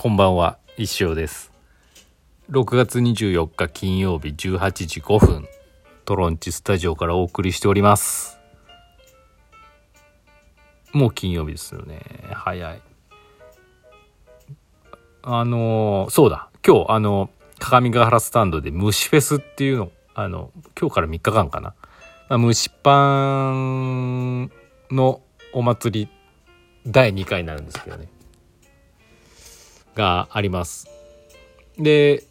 こんばんは、一生です。6月24日金曜日18時5分、トロンチスタジオからお送りしております。もう金曜日ですよね。早い。あのーそうだ、今日、あの、鏡ヶ原スタンドで虫フェスっていうの、あの、今日から3日間かな。まあ、蒸しパンのお祭り第2回になるんですけどね。があります。で、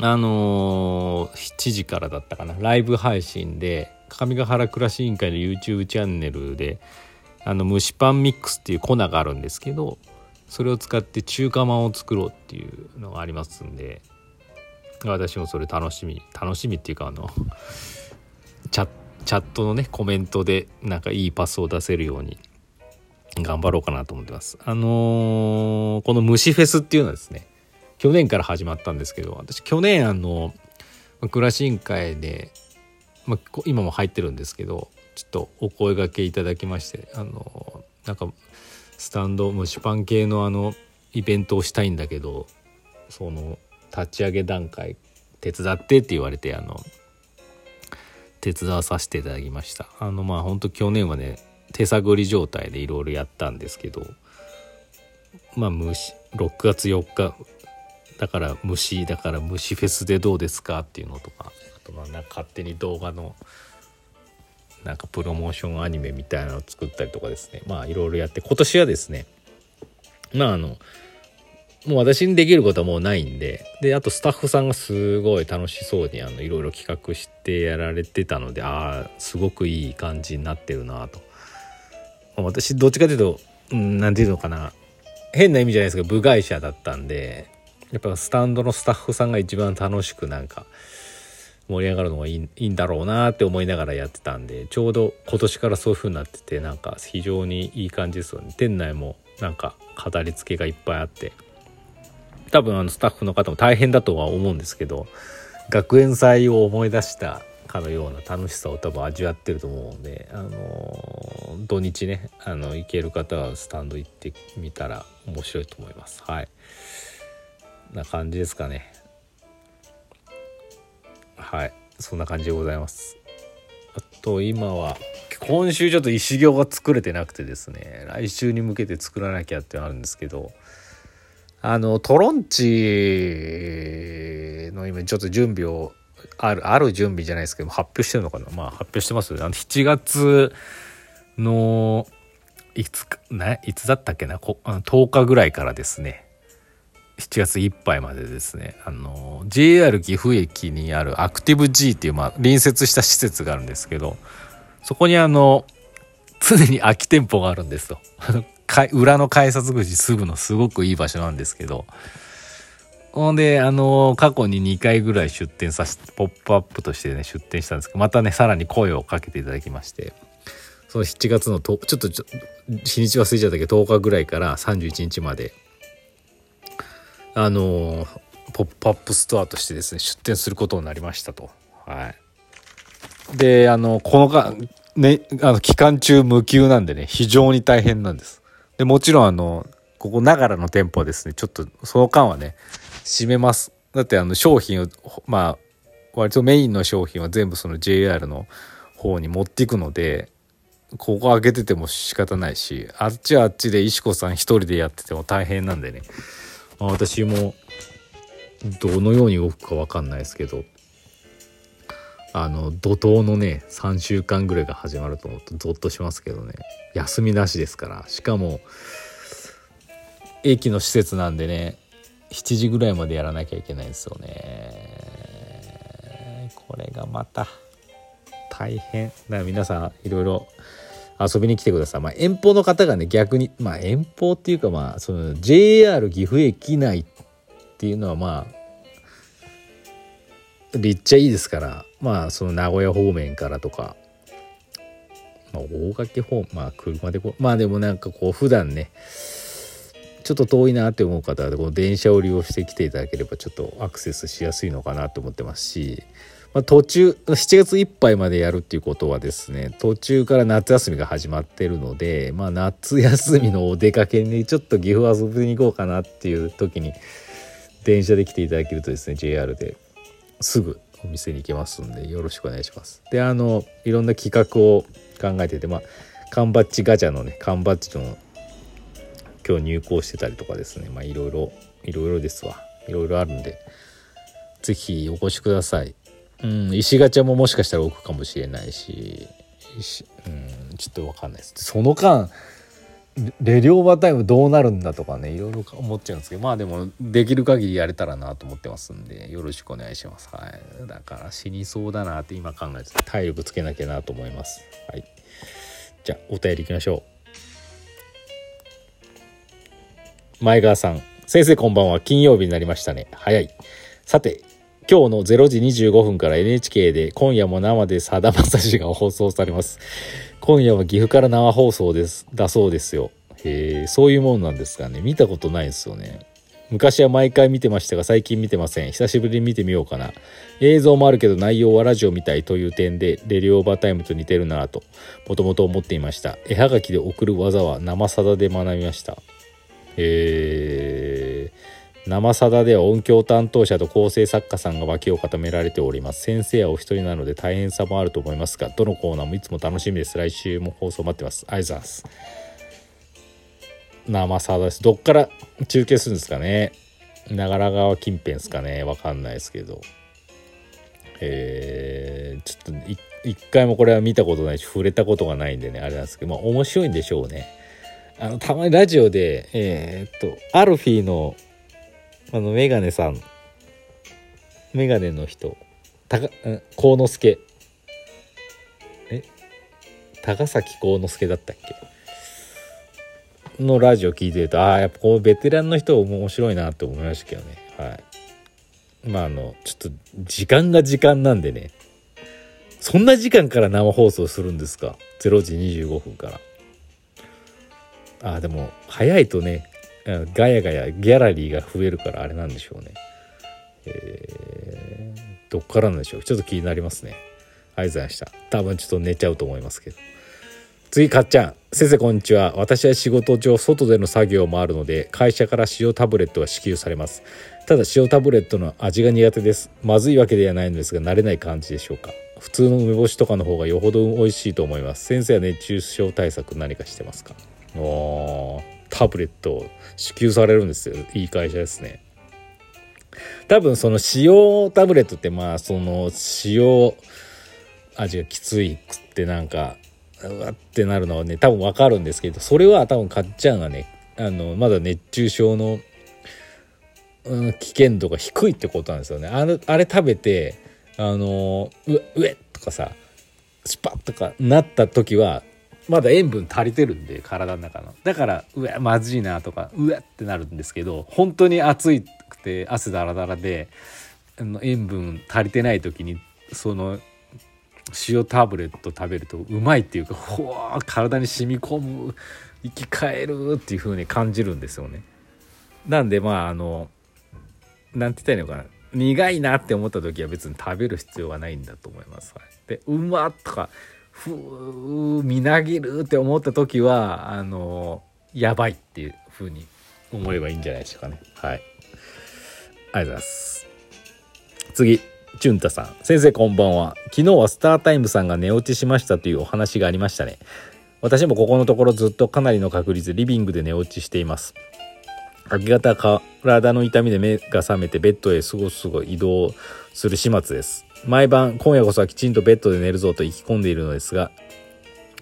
あのー7時からだったかな、ライブ配信で、上ヶ原暮らし委員会の YouTube チャンネルで、あの、蒸しパンミックスっていう粉があるんですけど、それを使って中華まんを作ろうっていうのがありますんで、私もそれ楽しみ、楽しみっていうか、あの、チャチャットのね、コメントでなんかいいパスを出せるように頑張ろうかなと思ってます。あのーこの虫フェスっていうのはですね、去年から始まったんですけど、私去年あの、暮らし委員会で、まあ、今も入ってるんですけど、ちょっとお声掛けいただきまして、あのーなんか、スタンド蒸しパン系のあの、イベントをしたいんだけど、その、立ち上げ段階、手伝ってって言われて、あの、手伝わさせていただきましたあのまあ本当去年はね手探り状態でいろいろやったんですけどまあ虫6月4日だから虫だから虫フェスでどうですかっていうのとかあとまあなんか勝手に動画のなんかプロモーションアニメみたいなのを作ったりとかですねまあいろいろやって今年はですねまああのもう私にできることはもうないんで、で、あとスタッフさんがすごい楽しそうに、あの、いろいろ企画してやられてたので、ああ、すごくいい感じになってるなと。私、どっちかというと、うん、なんていうのかな、変な意味じゃないですけど、部外者だったんで、やっぱスタンドのスタッフさんが一番楽しくなんか、盛り上がるのがいいいいんだろうなって思いながらやってたんで、ちょうど今年からそういう風になってて、なんか非常にいい感じですよね。店内もなんか飾り付けがいっぱいあって、多分あのスタッフの方も大変だとは思うんですけど学園祭を思い出したかのような楽しさを多分味わってると思うので、あの土日ねあの行ける方はスタンド行ってみたら面白いと思います。はい。な感じですかね。はい。そんな感じでございます。あと今は今週ちょっと石行が作れてなくてですね来週に向けて作らなきゃってあるんですけどあのトロンチの今ちょっと準備をあるある準備じゃないですけど発表してるのかな？まあ発表してますあの7月のいつかねいつだったっけな？こあの10日ぐらいからですね。7月いっぱいまでですね。あの JR 岐阜駅にあるアクティブ G っていう、まあ、隣接した施設があるんですけどそこにあの常に空き店舗があるんですよ。裏の改札口すぐのすごくいい場所なんですけどほんであの過去に2回ぐらい出店させてポップアップとしてね出店したんですけどまたねさらに声をかけていただきましてその7月のとちょっと日にち忘れちゃったけど10日ぐらいから31日まであのポップアップストアとしてですね出店することになりましたと。はい、であのこのかねあの期間中無休なんでね非常に大変なんです。でもちろんあのここながらの店舗はですねちょっとその間はね閉めます。だってあの商品をまあ割とメインの商品は全部その JR の方に持っていくのでここ開けてても仕方ないしあっちはあっちで石子さん一人でやってても大変なんでね、まあ、私もどのように動くか分かんないですけどあの怒涛のね3週間ぐらいが始まると思うとゾッとしますけどね。休みなしですから。しかも駅の施設なんでね7時ぐらいまでやらなきゃいけないんですよね。これがまた大変。だから皆さんいろいろ遊びに来てください、まあ、遠方の方がね逆にまあ遠方っていうかまあその JR 岐阜駅内っていうのはまあ立ちゃいいですからまあその名古屋方面からとか、まあ、大垣方まあ車でこまあでもなんかこう普段ねちょっと遠いなって思う方はこの電車を利用してきていただければちょっとアクセスしやすいのかなと思ってますし、まあ、途中7月いっぱいまでやるっていうことはですね途中から夏休みが始まってるので、まあ、夏休みのお出かけにちょっと岐阜遊びに行こうかなっていう時に電車で来ていただけるとですね JR ですぐお店に行けますんでよろしくお願いします。であのいろんな企画を考えててまあ缶バッジガチャのね缶バッジの今日入校してたりとかですね。まあいろいろいろいろですわ。いろいろあるんで。是非お越しください。うん石ガチャももしかしたら置くかもしれないし。うんちょっと分かんないです。その間レリオーバータイムどうなるんだとかねいろいろ思っちゃうんですけど。まあでもできる限りやれたらなと思ってますんでよろしくお願いします。はい。だから死にそうだなって今考えて体力つけなきゃなと思います。はい。じゃあお便りいきましょう。前川さん。先生こんばんは。金曜日になりましたね。早い。さて、今日の0時25分から NHK で今夜も生でさだまさしが放送されます。今夜は岐阜から生放送です。だそうですよ。へえ、そういうもんなんですかね。見たことないですよね。昔は毎回見てましたが最近見てません。久しぶりに見てみようかな。映像もあるけど内容はラジオみたいという点でレディオーバータイムと似てるなぁともともと思っていました。絵はがきで送る技は生さだで学びました。えー、生さだでは音響担当者と構成作家さんが脇を固められております。先生はお一人なので大変さもあると思いますがどのコーナーもいつも楽しみです。来週も放送待ってます。ありがとうございます生さだです。どっから中継するんですかね。長良川近辺ですかね。わかんないですけど。えー、ちょっと一回もこれは見たことないし触れたことがないんでねあれなんですけどまあ面白いんでしょうね。あの、たまにラジオで、えー、っと、アルフィーの、あの、メガネさん、メガネの人、たか、幸之助。え？高崎幸之助だったっけ？のラジオ聞いてると、ああ、やっぱこのベテランの人面白いなって思いましたけどね。はい。まあ、あの、ちょっと、時間が時間なんでね。そんな時間から生放送するんですか ?0 時25分から。あでも早いとねガヤガヤギャラリーが増えるからあれなんでしょうね。えー、どっからなんでしょう。ちょっと気になりますね。ありがとうございました。多分ちょっと寝ちゃうと思いますけど。次かっちゃん。先生こんにちは。私は仕事上外での作業もあるので会社から塩タブレットが支給されます。ただ塩タブレットの味が苦手です。まずいわけではないのですが慣れない感じでしょうか。普通の梅干しとかの方がよほど美味しいと思います。先生は熱中症対策何かしてますか？タブレットを支給されるんですよ。いい会社ですね。多分その塩タブレットってまあその塩味がきついくってなんかうわってなるのはね多分わかるんですけどそれは多分かっちゃんがねあのまだ熱中症の、うん、危険度が低いってことなんですよね。あれあれ食べてあのうえとかさスパッとかなった時はまだ塩分足りてるんで体の中のだからうわまずいなとかうわってなるんですけど本当に暑くて汗だらだらで塩分足りてない時にその塩タブレット食べるとうまいっていうかほわ体に染み込む生き返るっていう風に感じるんですよね。なんでまああのなんて言ったらいいのかな苦いなって思った時は別に食べる必要はないんだと思います。でうまとかふうみなぎるって思った時はあのやばいっていう風に思えばいいんじゃないでしょうかね。はい。ありがとうございます。次チュンタさん。先生こんばんは。昨日はスタータイムさんが寝落ちしましたというお話がありましたね。私もここのところずっとかなりの確率リビングで寝落ちしています。明け方体の痛みで目が覚めてベッドへすごすご移動する始末です。毎晩今夜こそはきちんとベッドで寝るぞと意気込んでいるのですが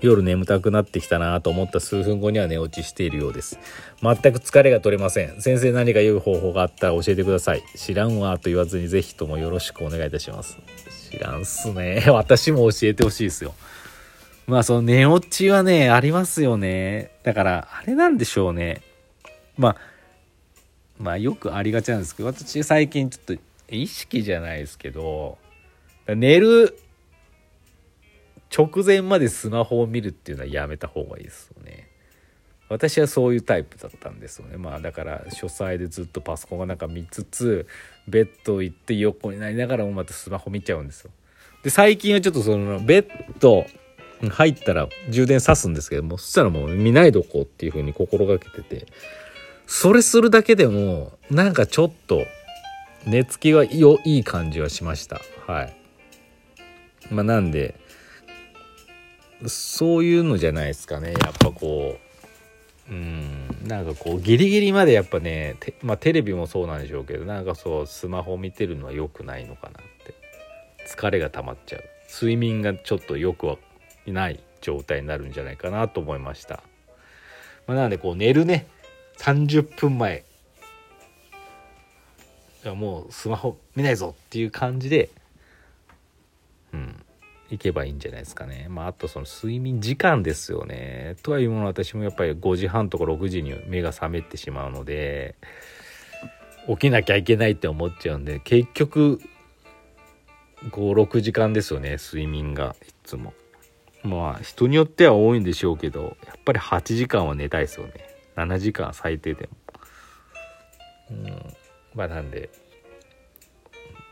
夜眠たくなってきたなと思った数分後には寝落ちしているようです。全く疲れが取れません。先生何か良い方法があったら教えてください。知らんわと言わずにぜひともよろしくお願いいたします。知らんっすね。私も教えてほしいですよ。まあその寝落ちはねありますよね。だからあれなんでしょうね。まあまあよくありがちなんですけど私最近ちょっと意識じゃないですけど寝る直前までスマホを見るっていうのはやめた方がいいですよね。私はそういうタイプだったんですよね。まあだから書斎でずっとパソコンがなんか見つつベッド行って横になりながらもまたスマホ見ちゃうんですよ。で最近はちょっとそのベッド入ったら充電さすんですけどもそしたらもう見ないどこうっていう風に心がけてて。それするだけでもなんかちょっと寝つきがいい感じはしました。はい。まあなんでそういうのじゃないですかね。やっぱこううんなんかこうギリギリまでやっぱねまあ、テレビもそうなんでしょうけどなんかそうスマホ見てるのは良くないのかなって。疲れが溜まっちゃう。睡眠がちょっとよくはない状態になるんじゃないかなと思いました、まあ、なのでこう寝るね。30分前もうスマホ見ないぞっていう感じで行けばいいんじゃないですかね。まあ、あとその睡眠時間ですよね。とはいうもの私もやっぱり5時半とか6時に目が覚めてしまうので起きなきゃいけないって思っちゃうんで結局56時間ですよね睡眠がいつも。まあ人によっては多いんでしょうけどやっぱり8時間は寝たいですよね。7時間最低でも。うんまあなんで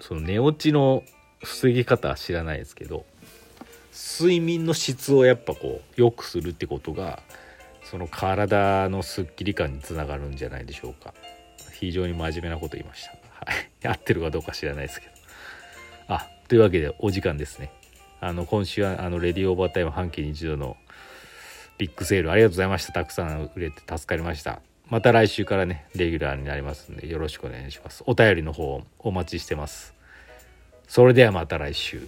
その寝落ちの防ぎ方は知らないですけど睡眠の質をやっぱこう良くするってことがその体のすっきり感につながるんじゃないでしょうか。非常に真面目なこと言いました。はい。合ってるかどうか知らないですけど。あというわけでお時間ですね。あの今週はあのレディオーバータイム半期に一度のビッグセール。ありがとうございました。たくさん売れて助かりました。また来週からねレギュラーになりますんでよろしくお願いします。お便りの方お待ちしてます。それではまた来週。